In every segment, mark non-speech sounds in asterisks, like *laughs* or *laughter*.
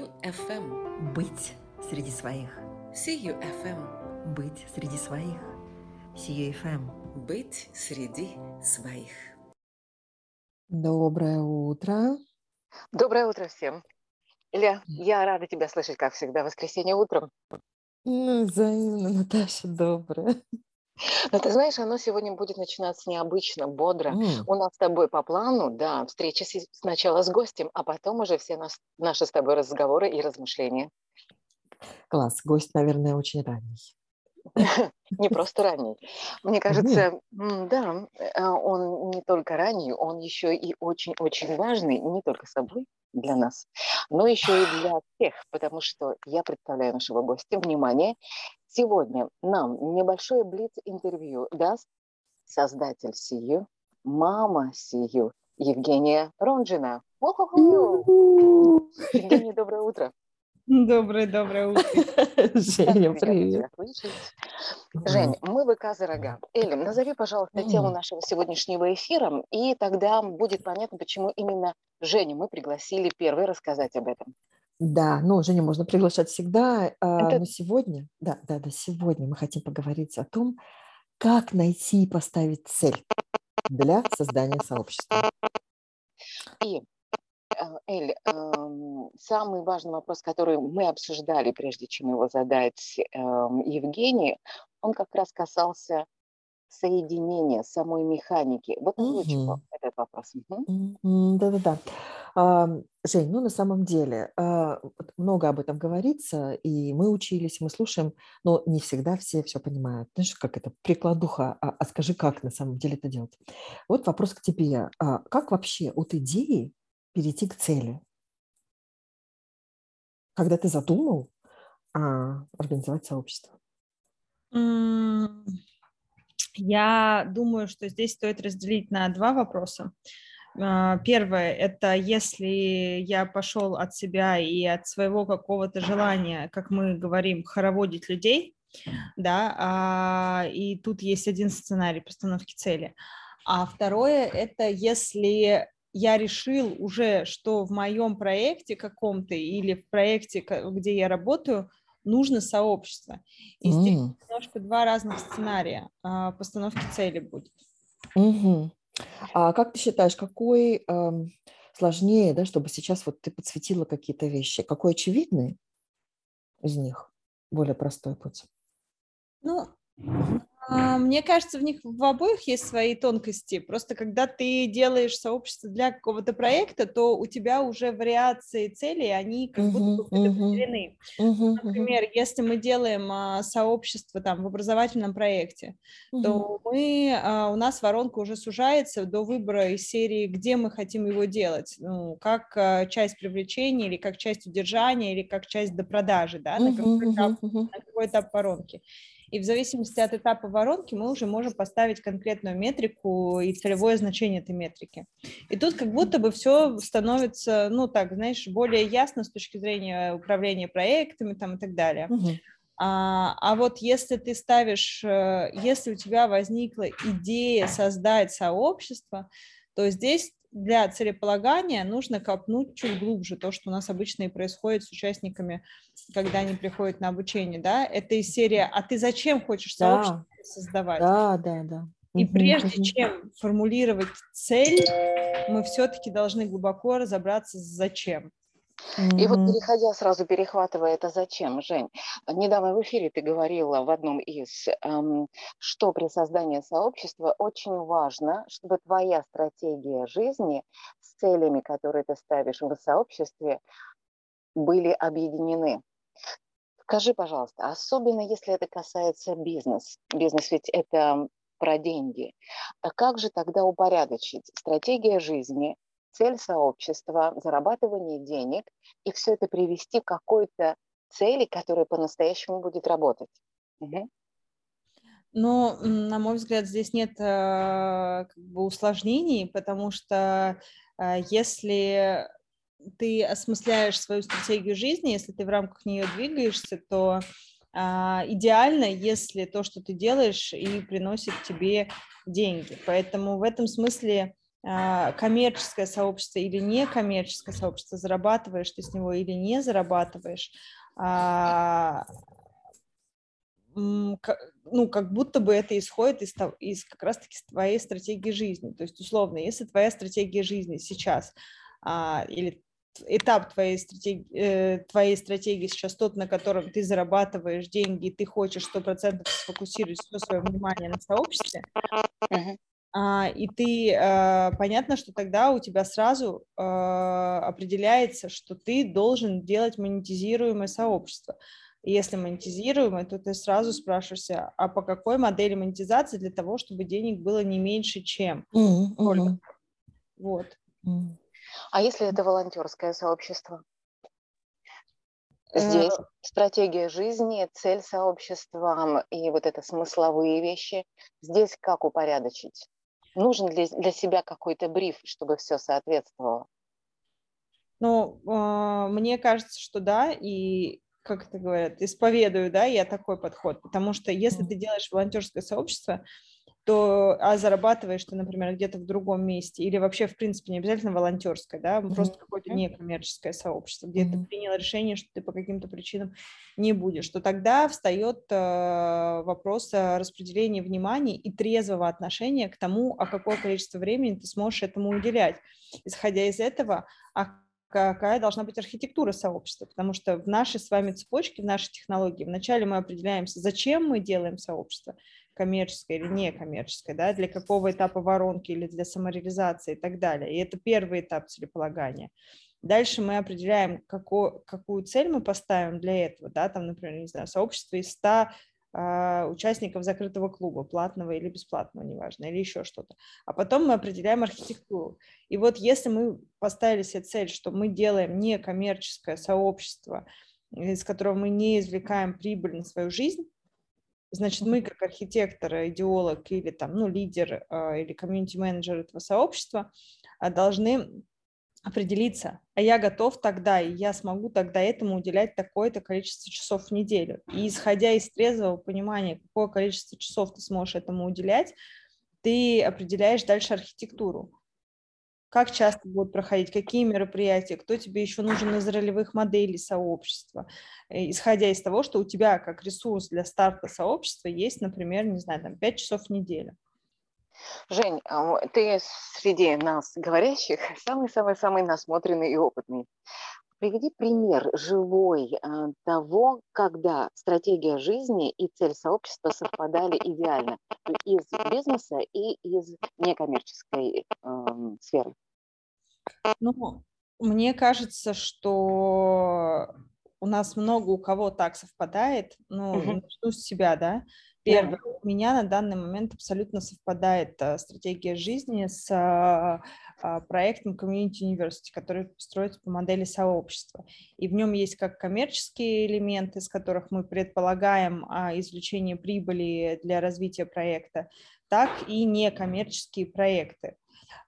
FM. Быть среди своих. CU FM. Быть среди своих. CUFM. Быть среди своих. Доброе утро. Доброе утро всем. Илья, я рада тебя слышать, как всегда, в воскресенье утром. Ну, взаимно, Наташа, доброе. Но ты знаешь, оно сегодня будет начинаться необычно, бодро. М, У нас с тобой по плану, да, встреча с- сначала с гостем, а потом уже все нас- наши с тобой разговоры и размышления. Класс, гость, наверное, очень ранний. *laughs* Не просто ранний. Мне кажется, да, э, он не только ранний, он еще и очень-очень важный, не только собой для нас, но еще и для всех, потому что я представляю нашего гостя. Внимание, сегодня нам небольшое блиц-интервью даст создатель сию, мама сию, Евгения Ронжина. Евгения, доброе утро. Доброе, доброе утро. *laughs* Женя, привет. Жень, мы быка за рога. Эллен, назови, пожалуйста, тему нашего сегодняшнего эфира, и тогда будет понятно, почему именно Женю мы пригласили первой рассказать об этом. Да, ну, Женю можно приглашать всегда, а, Это- но сегодня, да, да, да, сегодня мы хотим поговорить о том, как найти и поставить цель для создания сообщества. И, э, Эль, самый важный вопрос, который мы обсуждали, прежде чем его задать Евгении, он как раз касался соединения, самой механики. Вот его, Мгм. этот вопрос. Мгм, Да-да-да. Жень, ну на самом деле а, много об этом говорится, и мы учились, мы слушаем, но не всегда все все понимают. Знаешь, как это прикладуха, а, а скажи, как на самом деле это делать? Вот вопрос к тебе. А Как вообще от идеи перейти к цели? Когда ты задумал а, организовать сообщество? М, Я думаю, что здесь стоит разделить на два вопроса. А, Первое – это если я пошел от себя и от своего какого-то желания, как мы говорим, хороводить людей, да, а, и тут есть один сценарий постановки цели. А второе – это если я решил уже, что в моем проекте каком-то или в проекте, где я работаю, нужно сообщество. И здесь М, немножко два разных сценария а, постановки цели будет. мгм. А как ты считаешь, какой ам, сложнее, да, чтобы сейчас вот ты подсветила какие-то вещи, какой очевидный из них более простой путь? Ну, мне кажется, в них в обоих есть свои тонкости. Просто когда ты делаешь сообщество для какого-то проекта, то у тебя уже вариации целей, они как будто бы предопределены. Например, если мы делаем а, сообщество там в образовательном проекте, то мы, а, у нас воронка уже сужается до выбора из серии, где мы хотим его делать, ну, как а, часть привлечения или как часть удержания или как часть до продажи, да, на какой этап, на какой этап воронки. И в зависимости от этапа воронки мы уже можем поставить конкретную метрику и целевое значение этой метрики. И тут как будто бы все становится, ну так, знаешь, более ясно с точки зрения управления проектами там и так далее. Мгм. А, а вот если ты ставишь, э, если у тебя возникла идея создать сообщество, то здесь для целеполагания нужно копнуть чуть глубже, то, что у нас обычно и происходит с участниками, когда они приходят на обучение, да, это из серии «А ты зачем хочешь Да. сообщество создавать?» Да, да, да. И прежде чем формулировать цель, мы все-таки должны глубоко разобраться с И вот переходя сразу, перехватывая это зачем, Жень, недавно в эфире ты говорила в одном из, эм, что при создании сообщества очень важно, чтобы твоя стратегия жизни с целями, которые ты ставишь в сообществе, были объединены. Скажи, пожалуйста, особенно если это касается бизнес, бизнес ведь это про деньги, а как же тогда упорядочить? Стратегия жизни, цель сообщества, зарабатывание денег и все это привести к какой-то цели, которая по-настоящему будет работать? Но, м, на мой взгляд, здесь нет э, как бы усложнений, потому что э, если ты осмысляешь свою стратегию жизни, если ты в рамках нее двигаешься, то а, идеально, если то, что ты делаешь, и приносит тебе деньги. Поэтому в этом смысле а, коммерческое сообщество или некоммерческое сообщество, зарабатываешь ты с него или не зарабатываешь, а, ну, как будто бы это исходит из, из как раз-таки твоей стратегии жизни. То есть, условно, если твоя стратегия жизни сейчас а, или этап твоей стратегии, э, твоей стратегии сейчас тот, на котором ты зарабатываешь деньги, и ты хочешь сто процентов сфокусировать все свое внимание на сообществе, uh-huh. А, и ты, а, понятно, что тогда у тебя сразу а, определяется, что ты должен делать монетизируемое сообщество. И если монетизируемое, то ты сразу спрашиваешься, а по какой модели монетизации для того, чтобы денег было не меньше, чем? Mm-hmm. Вот. Mm-hmm. А если это волонтерское сообщество? Здесь э, стратегия жизни, цель сообщества и вот это смысловые вещи. Здесь как упорядочить? Нужен ли для себя какой-то бриф, чтобы все соответствовало? Ну, э, мне кажется, что да, и как это говорят, исповедую, да, я такой подход, потому что если ты делаешь волонтерское сообщество, то а зарабатываешь ты, например, где-то в другом месте, или вообще, в принципе, не обязательно волонтерское, да, mm-hmm. просто какое-то некоммерческое сообщество, где mm-hmm. ты принял решение, что ты по каким-то причинам не будешь, то тогда встает э, вопрос распределения внимания и трезвого отношения к тому, а какое количество времени ты сможешь этому уделять. Исходя из этого, а какая должна быть архитектура сообщества, потому что в нашей с вами цепочке, в нашей технологии вначале мы определяемся, зачем мы делаем сообщество, коммерческое или некоммерческое, да, для какого этапа воронки или для самореализации и так далее. И это первый этап целеполагания. Дальше мы определяем, какую, какую цель мы поставим для этого, да, там, например, не знаю, сообщество из 100 э, а, участников закрытого клуба, платного или бесплатного, неважно, или еще что-то. А потом мы определяем архитектуру. И вот если мы поставили себе цель, что мы делаем некоммерческое сообщество, из которого мы не извлекаем прибыль на свою жизнь, Значит, мы как архитектор, идеолог или там, ну, лидер э, или комьюнити-менеджер этого сообщества э, должны определиться, а я готов тогда, и я смогу тогда этому уделять такое-то количество часов в неделю. И исходя из трезвого понимания, какое количество часов ты сможешь этому уделять, ты определяешь дальше архитектуру как часто будут проходить, какие мероприятия, кто тебе еще нужен из ролевых моделей сообщества, э, исходя из того, что у тебя как ресурс для старта сообщества есть, например, не знаю, там 5 часов в неделю. Жень, а ты среди нас говорящих *laughs* самый-самый-самый насмотренный и опытный. Приведи пример живой а, того, когда стратегия жизни и цель сообщества совпадали идеально из бизнеса и из некоммерческой э, сферы. Ну, мне кажется, что у нас много у кого так совпадает. Ну, угу. начну с себя, да. Первое, да. у меня на данный момент абсолютно совпадает а, стратегия жизни с а, а, проектом Community University, который строится по модели сообщества. И в нем есть как коммерческие элементы, из которых мы предполагаем а, извлечение прибыли для развития проекта, так и некоммерческие проекты.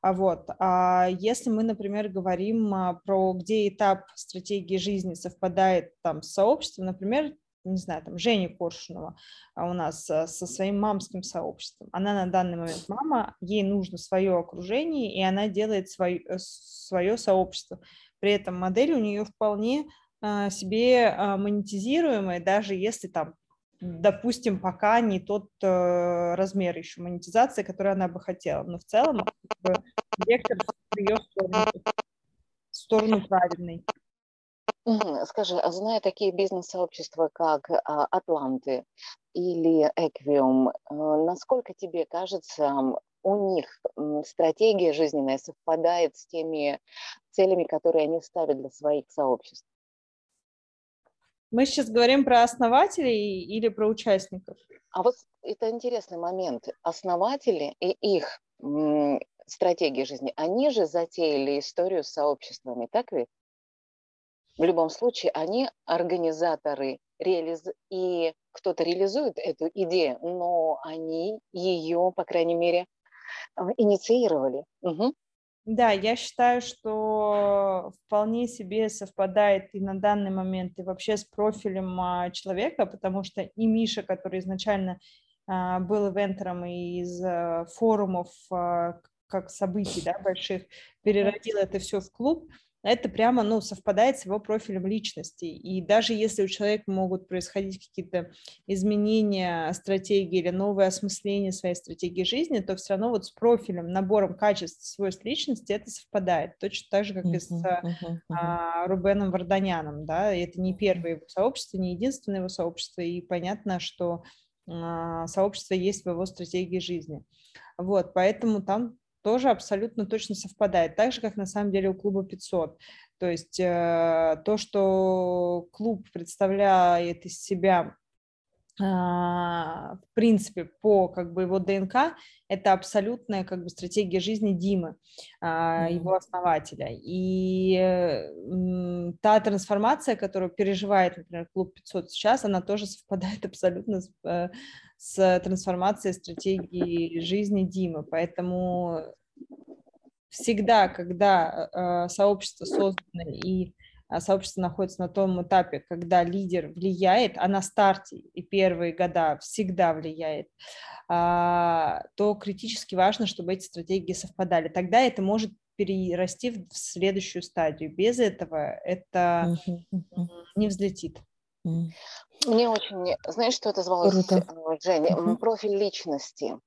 А вот, а если мы, например, говорим про где этап стратегии жизни совпадает там с сообществом, например, не знаю, там, Женя Коршунова а у нас со своим мамским сообществом. Она на данный момент мама, ей нужно свое окружение, и она делает свое, э, свое сообщество. При этом модель у нее вполне себе монетизируемая, даже если там допустим, пока не тот э, размер еще монетизации, который она бы хотела. Но в целом вектор в ее сторону, в сторону правильный. Скажи, а зная такие бизнес-сообщества, как а, Атланты или Эквиум, э, насколько тебе кажется, у них стратегия жизненная совпадает с теми целями, которые они ставят для своих сообществ? Мы сейчас говорим про основателей или про участников? А вот это интересный момент. Основатели и их стратегии жизни, они же затеяли историю с сообществами, так ведь? В любом случае, они организаторы, реализ... и кто-то реализует эту идею, но они ее, по крайней мере, инициировали. Угу. Да, я считаю, что вполне себе совпадает и на данный момент, и вообще с профилем а, человека, потому что и Миша, который изначально а, был ивентером из а, форумов, как событий, да, больших, переродил это все в клуб, это прямо, ну, совпадает с его профилем личности. И даже если у человека могут происходить какие-то изменения стратегии или новое осмысление своей стратегии жизни, то все равно вот с профилем, набором качеств, свойств личности это совпадает. Точно так же, как и с А, Рубеном Варданяном, да, и это не первое его сообщество, не единственное его сообщество, и понятно, что а, сообщество есть в его стратегии жизни. Вот, поэтому там тоже абсолютно точно совпадает, так же, как на самом деле у клуба 500. То есть э, то, что клуб представляет из себя а, в принципе, по как бы его ДНК, это абсолютная как бы стратегия жизни Димы, mm-hmm. его основателя. И та трансформация, которую переживает, например, клуб 500 сейчас, она тоже совпадает абсолютно с, э, с трансформацией стратегии жизни Димы. Поэтому всегда, когда э, сообщество создано и а сообщество находится на том этапе, когда лидер влияет, а на старте и первые года всегда влияет, а, то критически важно, чтобы эти стратегии совпадали. Тогда это может перерасти в следующую стадию. Без этого это не взлетит. Мне очень, знаешь, что это звалось, Круто. Э, Женя? Угу. Профиль личности.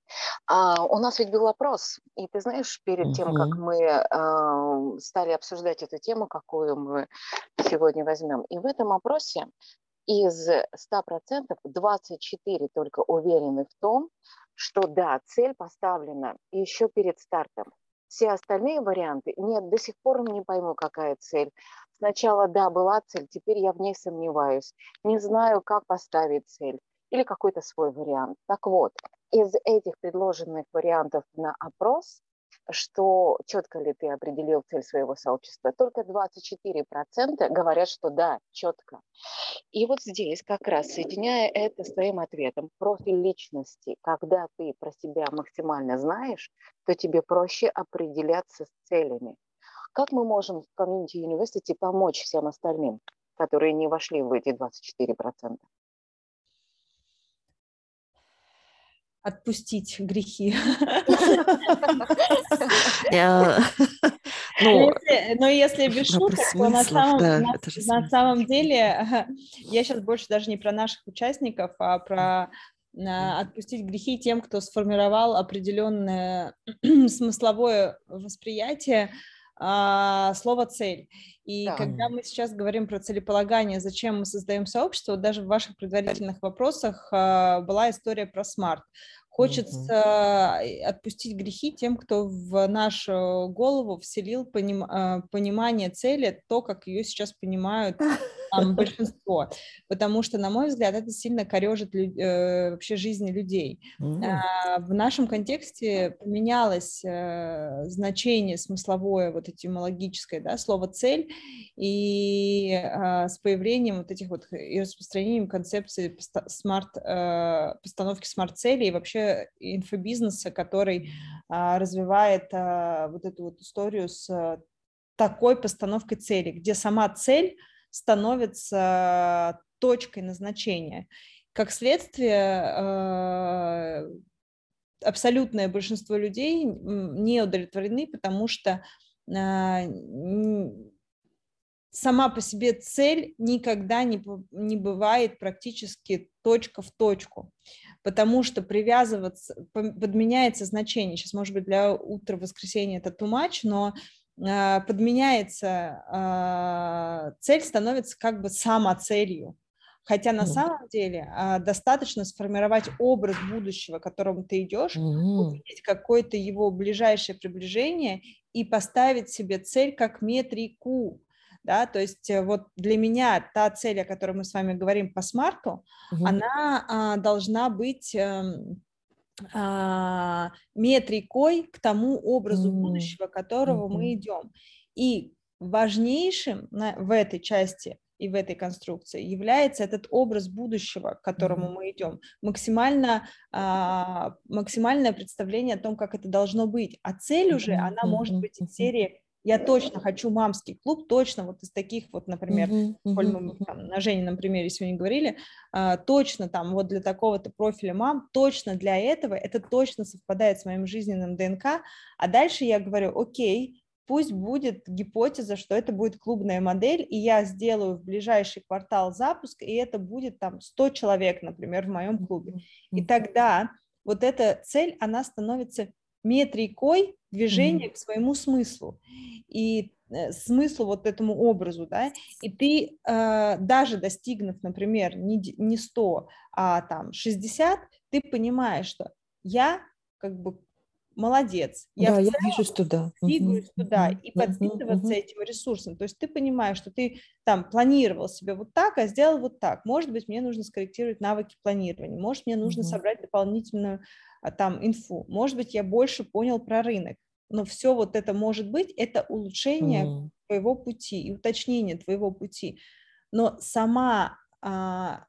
А, у нас ведь был опрос, и ты знаешь, перед угу. тем, как мы а, стали обсуждать эту тему, какую мы сегодня возьмем, и в этом опросе из 100% 24 только уверены в том, что да, цель поставлена еще перед стартом. Все остальные варианты, нет, до сих пор не пойму, какая цель. Сначала, да, была цель, теперь я в ней сомневаюсь. Не знаю, как поставить цель или какой-то свой вариант. Так вот, из этих предложенных вариантов на опрос, что четко ли ты определил цель своего сообщества, только 24% говорят, что да, четко. И вот здесь как раз, соединяя это с твоим ответом, профиль личности, когда ты про себя максимально знаешь, то тебе проще определяться с целями. Как мы можем в Community University помочь всем остальным, которые не вошли в эти 24%? отпустить грехи. Ну, но если без шуток, то на самом деле *laughs* я сейчас больше даже не про наших участников, а про отпустить грехи тем, кто сформировал определенное *clears throat* смысловое восприятие а, слово цель. И да. когда мы сейчас говорим про целеполагание, зачем мы создаем сообщество, даже в ваших предварительных вопросах а, была история про смарт. Хочется угу. отпустить грехи тем, кто в нашу голову вселил поним, а, понимание цели, то, как ее сейчас понимают *laughs* большинство. Потому что, на мой взгляд, это сильно корежит э, вообще жизни людей. А, в нашем контексте поменялось э, значение смысловое, вот этимологическое, да, слово «цель», и э, с появлением вот этих вот и распространением концепции SMART, э, постановки SMART-целей и вообще инфобизнеса, который э, развивает вот эту вот историю с такой постановкой цели, где сама цель становится точкой назначения. Как следствие, э, абсолютное большинство людей не удовлетворены, потому что э, сама по себе цель никогда не, не бывает практически точка в точку, потому что привязываться, подменяется значение. Сейчас, может быть, для утра воскресенья это much, но а, подменяется, а, цель становится как бы самоцелью. Хотя на mm. самом деле а, достаточно сформировать образ будущего, к которому ты идешь, mm. увидеть какое-то его ближайшее приближение и поставить себе цель как метрику. Да, то есть э, вот для меня та цель, о которой мы с вами говорим по смарту, mm-hmm. она а, должна быть а, а, метрикой к тому образу mm-hmm. будущего, которого mm-hmm. мы идем. И важнейшим в этой части и в этой конструкции является этот образ будущего, к которому mm-hmm. мы идем, максимально а, максимальное представление о том, как это должно быть. А цель уже, mm-hmm. она может быть из серии я точно хочу мамский клуб, точно вот из таких вот, например, uh-huh, коль мы там, на Женином примере сегодня говорили, а, точно там вот для такого-то профиля мам, точно для этого, это точно совпадает с моим жизненным ДНК, а дальше я говорю, окей, пусть будет гипотеза, что это будет клубная модель, и я сделаю в ближайший квартал запуск, и это будет там 100 человек, например, в моем клубе. И тогда вот эта цель, она становится метрикой движения mm-hmm. к своему смыслу и э, смыслу вот этому образу, да, и ты э, даже достигнув, например, не, не 100, а там 60, ты понимаешь, что я как бы молодец. Я, да, я движусь туда. Двигаюсь uh-huh. туда uh-huh. и подпитываться uh-huh. этим ресурсом. То есть ты понимаешь, что ты там планировал себе вот так, а сделал вот так. Может быть, мне нужно скорректировать навыки планирования. Может, мне нужно uh-huh. собрать дополнительную а, там инфу. Может быть, я больше понял про рынок. Но все вот это может быть, это улучшение mm. твоего пути и уточнение твоего пути. Но сама а,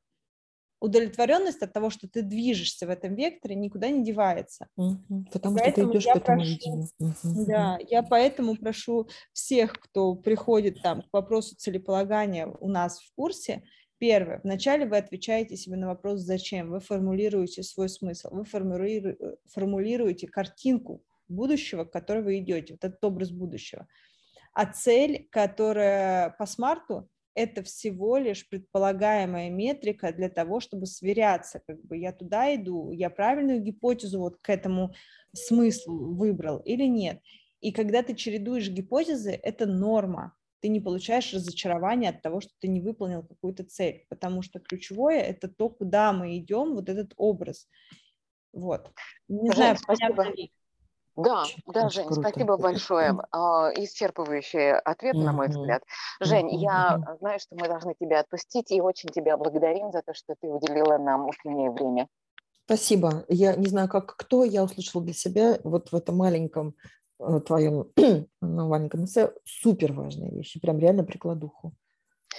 удовлетворенность от того, что ты движешься в этом векторе, никуда не девается. Mm-hmm. Потому поэтому что ты идешь к этому прошу, mm-hmm. Да, я поэтому прошу всех, кто приходит там к вопросу целеполагания у нас в курсе, Первое. Вначале вы отвечаете себе на вопрос «Зачем?». Вы формулируете свой смысл, вы формулируете картинку будущего, к которой вы идете, вот этот образ будущего. А цель, которая по смарту, это всего лишь предполагаемая метрика для того, чтобы сверяться, как бы я туда иду, я правильную гипотезу вот к этому смыслу выбрал или нет. И когда ты чередуешь гипотезы, это норма ты не получаешь разочарования от того, что ты не выполнил какую-то цель, потому что ключевое – это то, куда мы идем, вот этот образ. Вот. Не Жень, знаю, спасибо. Да, очень, да, очень Жень, круто. спасибо большое. А, исчерпывающий ответ, mm-hmm. на мой взгляд. Жень, mm-hmm. я знаю, что мы должны тебя отпустить, и очень тебя благодарим за то, что ты уделила нам утреннее время. Спасибо. Я не знаю, как кто, я услышала для себя вот в этом маленьком Э, твоем *clears throat* ну, маленьком эссе супер важные вещи, прям реально прикладуху.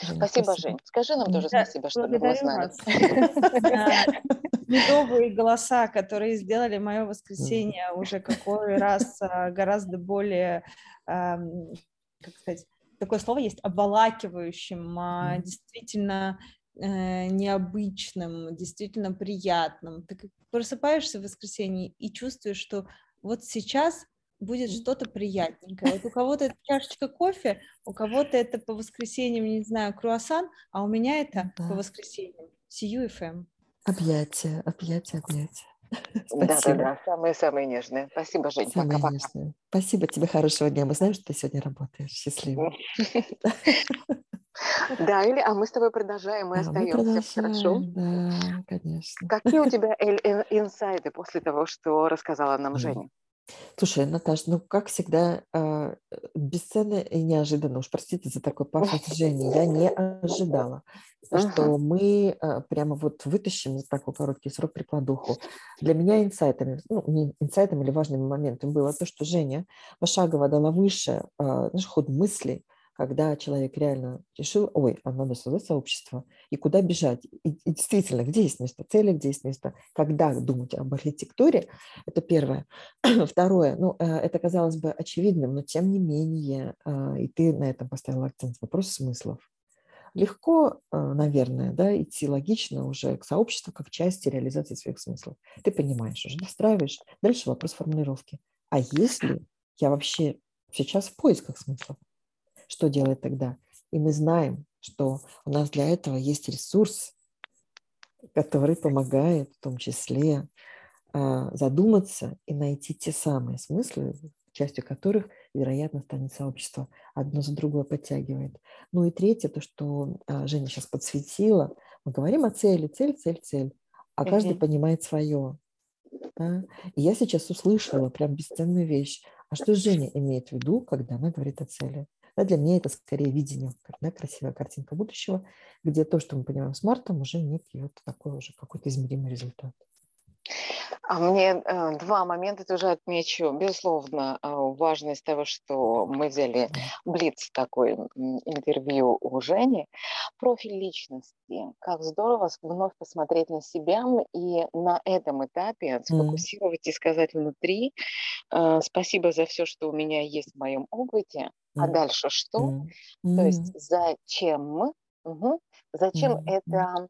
Жень, спасибо, спасибо, Жень. Скажи нам тоже да, спасибо, что мы знали. *laughs* Медовые голоса, которые сделали мое воскресенье уже какой раз а, гораздо более, как сказать, такое слово есть, обволакивающим, а, действительно э, необычным, действительно приятным. Ты просыпаешься в воскресенье и чувствуешь, что вот сейчас будет что-то приятненькое. Вот у *laughs* кого-то это чашечка кофе, у кого-то это по воскресеньям, не знаю, круассан, а у меня это да. по воскресеньям. Сию Объятия, объятия, объятия. *laughs* Да, да, да, самые-самые нежные. Спасибо, Жень. Самые пока, нежные. Спасибо тебе, хорошего дня. Мы знаем, что ты сегодня работаешь. Счастливо. *laughs* Да, или, а мы с тобой продолжаем, мы остаемся. Хорошо? Да, конечно. Какие у *laughs* тебя инсайты после того, что рассказала нам Женя? Слушай, Наташ, ну, как всегда, э, бесценно и неожиданно, уж простите за такой пафос Жени, я не ожидала, что мы э, прямо вот вытащим за такой короткий срок прикладуху. Для меня инсайтами, ну, не инсайтом или важным моментом было то, что Женя пошагово дала выше э, наш ход мыслей, когда человек реально решил, ой, а надо создать сообщество, и куда бежать. И, и действительно, где есть место цели, где есть место, когда думать об архитектуре, это первое. *clears throat* Второе, ну, э, это казалось бы очевидным, но тем не менее, э, и ты на этом поставил акцент, вопрос смыслов. Легко, э, наверное, да, идти логично уже к сообществу как части реализации своих смыслов. Ты понимаешь, уже настраиваешь. Дальше вопрос формулировки. А если я вообще сейчас в поисках смыслов? Что делать тогда? И мы знаем, что у нас для этого есть ресурс, который помогает в том числе а, задуматься и найти те самые смыслы, частью которых, вероятно, станет сообщество. Одно за другое подтягивает. Ну и третье, то, что а, Женя сейчас подсветила, мы говорим о цели, цель, цель, цель, а mm-hmm. каждый понимает свое. Да? И я сейчас услышала прям бесценную вещь. А что Женя имеет в виду, когда она говорит о цели? Да, для меня это скорее видение, да, красивая картинка будущего, где то, что мы понимаем с Мартом, уже некий вот такой уже какой-то измеримый результат. А мне э, два момента тоже отмечу. Безусловно, э, важность того, что мы взяли Блиц такой интервью у Жени. Профиль личности. Как здорово вновь посмотреть на себя и на этом этапе сфокусировать mm. и сказать внутри э, спасибо за все, что у меня есть в моем опыте, а дальше что? То есть зачем? Угу. Зачем это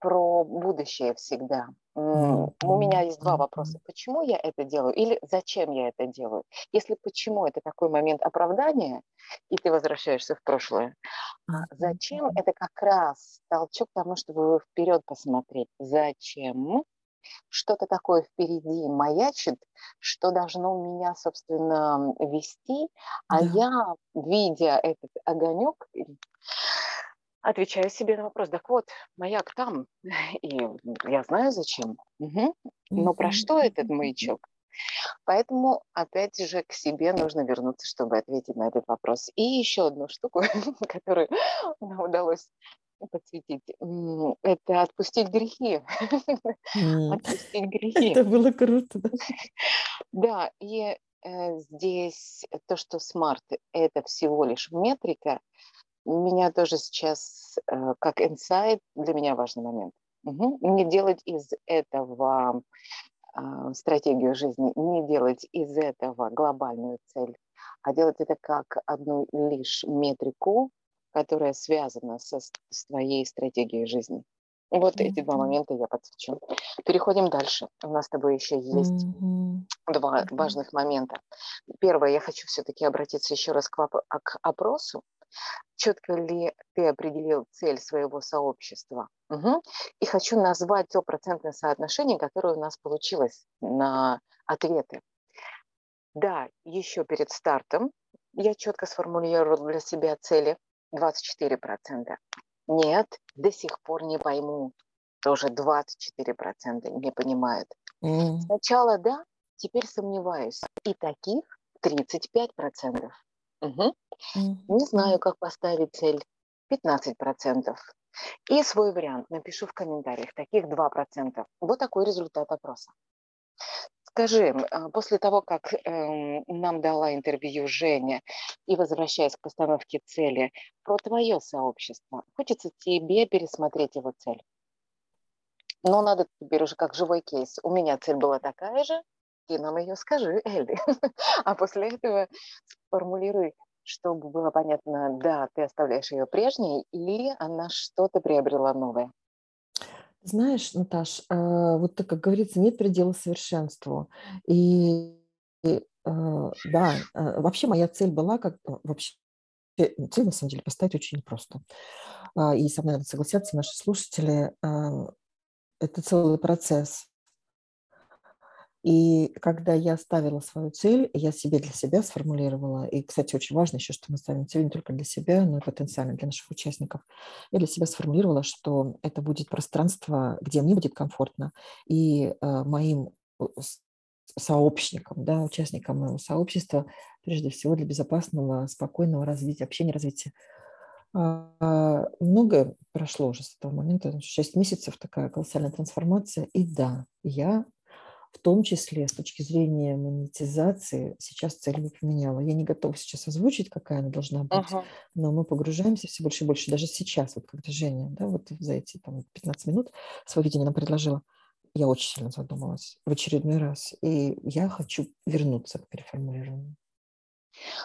про будущее всегда? У меня есть два вопроса. Почему я это делаю или зачем я это делаю? Если почему это такой момент оправдания, и ты возвращаешься в прошлое, а зачем это как раз толчок к тому, чтобы вперед посмотреть. Зачем? Что-то такое впереди маячит, что должно меня, собственно, вести, а да. я, видя этот огонек, отвечаю себе на вопрос, так вот, маяк там, *laughs* и я знаю зачем, угу. но про что этот маячок? Поэтому, опять же, к себе нужно вернуться, чтобы ответить на этот вопрос. И еще одну штуку, *laughs* которую нам удалось подсветить, это отпустить грехи. *laughs* Отпустить *laughs* грехи. Это было круто, *laughs* да? И э, здесь то, что SMART – это всего лишь метрика, меня тоже сейчас, э, как инсайт, для меня важный момент. Угу. Не делать из этого а, стратегию жизни, не делать из этого глобальную цель, а делать это как одну лишь метрику, которая связана со, с твоей стратегией жизни. Вот mm-hmm. эти два момента я подсвечу. Переходим дальше. У нас с тобой еще есть mm-hmm. два mm-hmm. важных момента. Первое, я хочу все-таки обратиться еще раз к, воп- к опросу четко ли ты определил цель своего сообщества. Угу. И хочу назвать то процентное соотношение, которое у нас получилось на ответы. Да, еще перед стартом я четко сформулировала для себя цели 24%. Нет, до сих пор не пойму. Тоже 24% не понимают. Mm. Сначала да, теперь сомневаюсь. И таких 35%. Угу. Не знаю, как поставить цель. 15%. И свой вариант напишу в комментариях. Таких 2%. Вот такой результат опроса. Скажи, а, после того, как э, нам дала интервью Женя, и возвращаясь к постановке цели, про твое сообщество, хочется тебе пересмотреть его цель? Но надо теперь уже как живой кейс. У меня цель была такая же, ты нам ее скажи, Эльди. *laughs* А после этого сформулируй, чтобы было понятно, да, ты оставляешь ее прежней, или она что-то приобрела новое. Знаешь, Наташ, э, вот так, как говорится, нет предела совершенству. И, и э, да, э, вообще моя цель была, как вообще цель на самом деле поставить очень просто. А, и со мной надо согласятся наши слушатели. Это целый процесс. И когда я ставила свою цель, я себе для себя сформулировала, и, кстати, очень важно еще, что мы ставим цель не только для себя, но и потенциально для наших участников. Я для себя сформулировала, что это будет пространство, где мне будет комфортно, и э, моим э, сообщникам, да, участникам моего сообщества, прежде всего для безопасного, спокойного развития, общения, развития. А, многое прошло уже с этого момента, 6 месяцев, такая колоссальная трансформация. И да, я в том числе с точки зрения монетизации, сейчас цель не поменяла. Я не готова сейчас озвучить, какая она должна быть, uh-huh. но мы погружаемся все больше и больше. Даже сейчас, вот когда Женя, да, вот за эти там, 15 минут свое видение нам предложила, я очень сильно задумалась в очередной раз. И я хочу вернуться к переформулированию.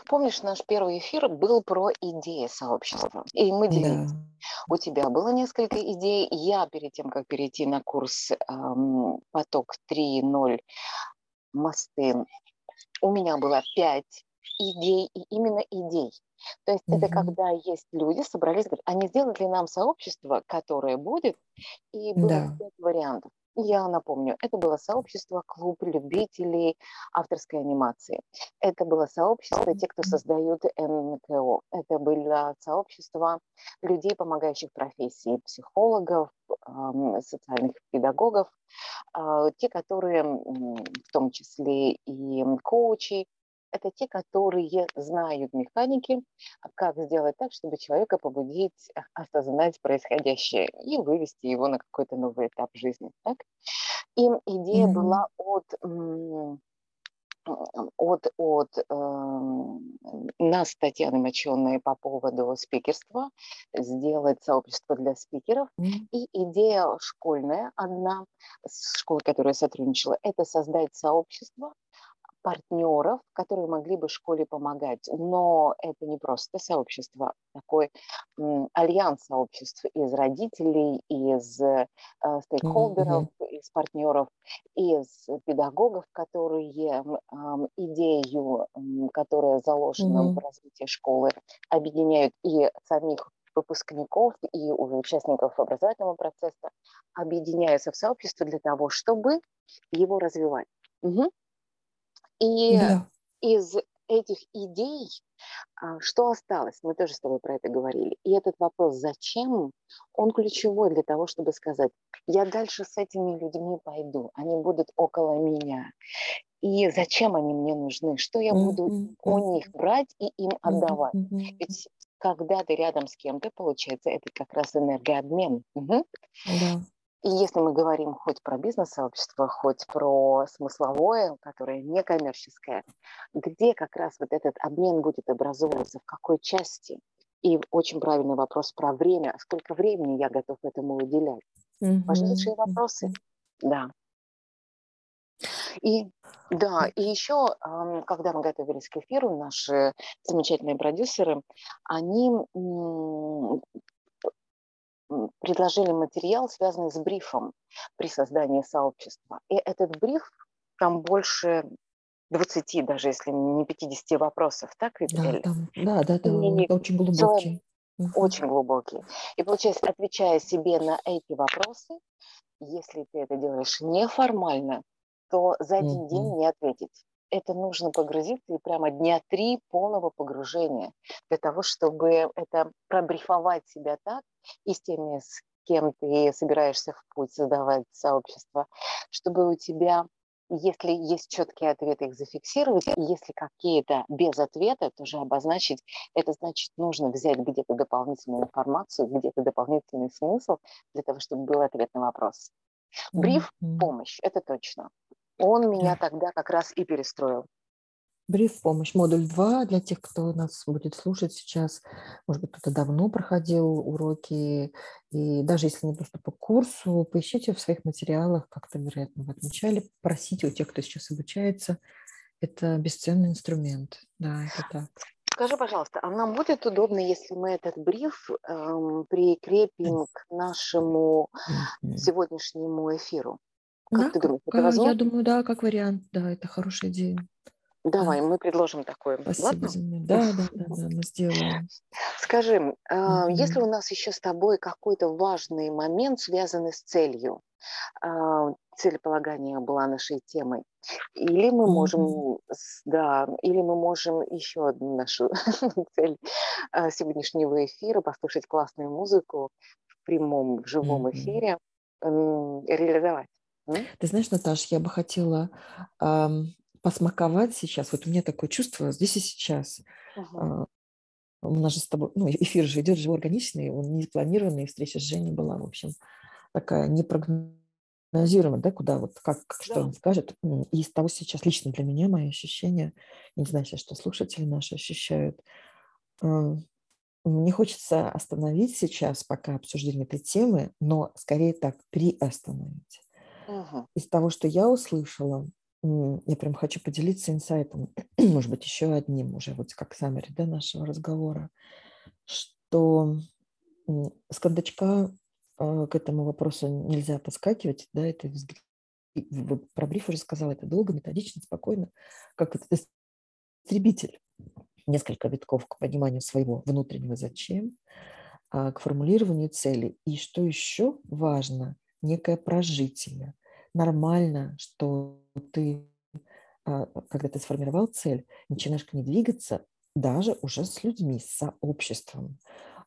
Помнишь, наш первый эфир был про идеи сообщества, и мы делились. Да. У тебя было несколько идей. Я перед тем, как перейти на курс эм, «Поток 3.0 мосты», у меня было пять идей, и именно идей. То есть mm-hmm. это когда есть люди, собрались, говорят, а не сделать ли нам сообщество, которое будет, и было да. пять вариантов. Я напомню, это было сообщество клуб любителей авторской анимации. Это было сообщество те, кто создают НКО. Это было сообщество людей, помогающих профессии, психологов, социальных педагогов, а, те, которые в том числе и коучи, это те, которые знают механики, как сделать так, чтобы человека побудить осознать происходящее и вывести его на какой-то новый этап жизни. Так? Им идея mm-hmm. была от от, от э, нас, Татьяны Моченой, по поводу спикерства, сделать сообщество для спикеров. Mm-hmm. И идея школьная, одна, с школой, которая сотрудничала, это создать сообщество партнеров, которые могли бы школе помогать. Но это не просто сообщество, такой альянс сообществ из родителей, из э, стейкхолдеров, mm-hmm. из партнеров, из педагогов, которые э, идею, которая заложена mm-hmm. в развитии школы, объединяют и самих выпускников и участников образовательного процесса объединяются в сообщество для того, чтобы его развивать. Угу. И да. из этих идей, а, что осталось? Мы тоже с тобой про это говорили. И этот вопрос «зачем?» он ключевой для того, чтобы сказать, я дальше с этими людьми пойду, они будут около меня. И зачем они мне нужны? Что я буду mm-hmm. у них брать и им отдавать? Mm-hmm. Ведь когда ты рядом с кем-то, получается, это как раз энергообмен. Угу. Да. И если мы говорим хоть про бизнес-сообщество, хоть про смысловое, которое некоммерческое, где как раз вот этот обмен будет образовываться, в какой части? И очень правильный вопрос про время. Сколько времени я готов этому уделять? Mm-hmm. Важнейшие вопросы. Да. И да, и еще, когда мы готовились к эфиру, наши замечательные продюсеры, они предложили материал, связанный с брифом при создании сообщества. И этот бриф, там больше 20, даже если не 50 вопросов, так, Виталий? Да, да, да, да, и это очень глубокий. Очень глубокий. И получается, отвечая себе на эти вопросы, если ты это делаешь неформально, то за один день не ответить. Это нужно погрузиться и прямо дня три полного погружения для того, чтобы это пробрифовать себя так и с теми, с кем ты собираешься в путь создавать сообщество, чтобы у тебя, если есть четкие ответы, их зафиксировать, если какие-то без ответа, тоже обозначить, это значит, нужно взять где-то дополнительную информацию, где-то дополнительный смысл для того, чтобы был ответ на вопрос. Бриф, помощь, это точно. Он меня да. тогда как раз и перестроил. Бриф помощь, модуль 2 для тех, кто нас будет слушать сейчас. Может быть, кто-то давно проходил уроки. И даже если не доступ к курсу, поищите в своих материалах, как-то, вероятно, вы отмечали, просите у тех, кто сейчас обучается. Это бесценный инструмент. Да, это так. Скажи, пожалуйста, а нам будет удобно, если мы этот бриф эм, прикрепим к нашему сегодняшнему эфиру? Как да, ты думаешь, это возможно? Я думаю, да, как вариант, да, это хорошая идея. Давай, да. мы предложим такое. Спасибо Ладно? за меня. *laughs* Да, да, да, да, мы сделаем. Скажи, mm-hmm. если у нас еще с тобой какой-то важный момент, связанный с целью, а, целеполагание была нашей темой, или мы можем, mm-hmm. да, или мы можем еще одну нашу *laughs* цель а, сегодняшнего эфира послушать классную музыку в прямом, в живом эфире реализовать. Ты знаешь, Наташа, я бы хотела э, посмаковать сейчас. Вот у меня такое чувство здесь и сейчас. Uh-huh. Э, у нас же с тобой, ну, эфир же идет живой, органичный, он не спланированный, встреча с Женей была, в общем, такая непрогнозируемая, да, куда вот, как, как что он скажет. И из того сейчас лично для меня мои ощущения, я не знаю сейчас, что слушатели наши ощущают, э, мне хочется остановить сейчас пока обсуждение этой темы, но скорее так приостановить. Ага. Из того, что я услышала, я прям хочу поделиться инсайтом, *clears throat* может быть, еще одним уже вот как саммери да, нашего разговора, что с кондачка а, к этому вопросу нельзя подскакивать, да, это про бриф уже сказала, это долго, методично, спокойно, как этот истребитель. Несколько витков к пониманию своего внутреннего зачем, а, к формулированию цели. И что еще важно, некое прожитие нормально, что ты, а, когда ты сформировал цель, начинаешь к ней двигаться даже уже с людьми, с сообществом.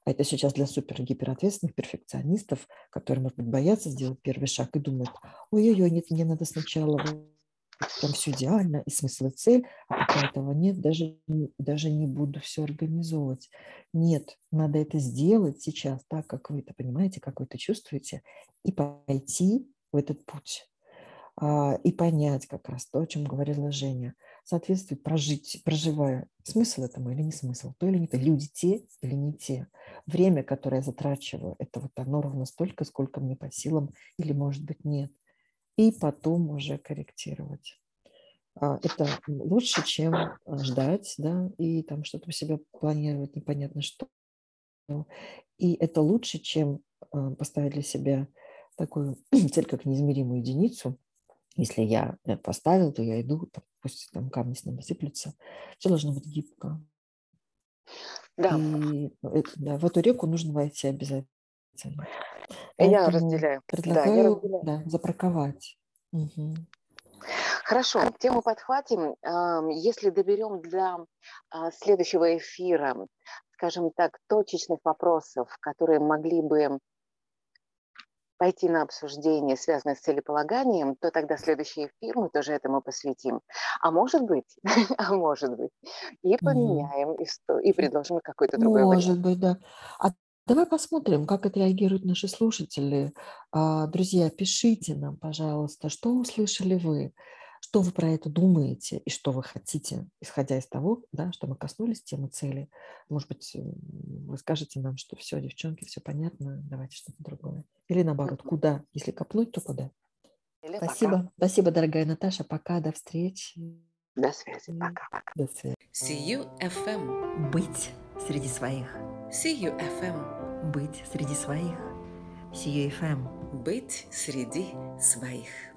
А это сейчас для супер-гиперответственных перфекционистов, которые, может быть, боятся сделать первый шаг и думают, ой-ой-ой, нет, мне надо сначала прям все идеально, и смысл и цель, а пока этого нет, даже, даже не буду все организовывать. Нет, надо это сделать сейчас так, как вы это понимаете, как вы это чувствуете, и пойти в этот путь. А, и понять как раз то, о чем говорила Женя. Соответствует прожить, проживая смысл этому или не смысл, то или не то, люди те или не те. Время, которое я затрачиваю, это вот оно ровно столько, сколько мне по силам или, может быть, нет. И потом уже корректировать. а, это лучше, чем ждать, да, и там что-то у себя планировать непонятно что. И это лучше, чем а, поставить для себя такую *clears throat* цель, как неизмеримую единицу. Если я э, поставил, то я иду, пусть там камни с неба сыплются. Все должно быть гибко. Да. И э, да, в эту реку нужно войти обязательно. Я разделяю. Предлагаю да, я разделяю. Да, запарковать. Угу. Хорошо, тему подхватим. Если доберем для а, следующего эфира, скажем так, точечных вопросов, которые могли бы пойти на обсуждение, связанное с целеполаганием, то тогда следующий эфир мы тоже этому посвятим. А может быть, *laughs* а может быть, и поменяем, и, сто, и предложим какой-то другой Может вариант. быть, да. А Давай посмотрим, как отреагируют наши слушатели. А, друзья, пишите нам, пожалуйста, что услышали вы, что вы про это думаете и что вы хотите, исходя из того, да, что мы коснулись темы цели. Может быть, вы скажете нам, что все, девчонки, все понятно, давайте что-то другое. Или наоборот, куда? Если копнуть, то куда? Или Спасибо. Пока. Спасибо, дорогая Наташа. Пока, до встречи. До связи. Пока. До связи. See you FM. Быть среди своих. See you FM. Быть среди своих. See you FM. Быть среди своих.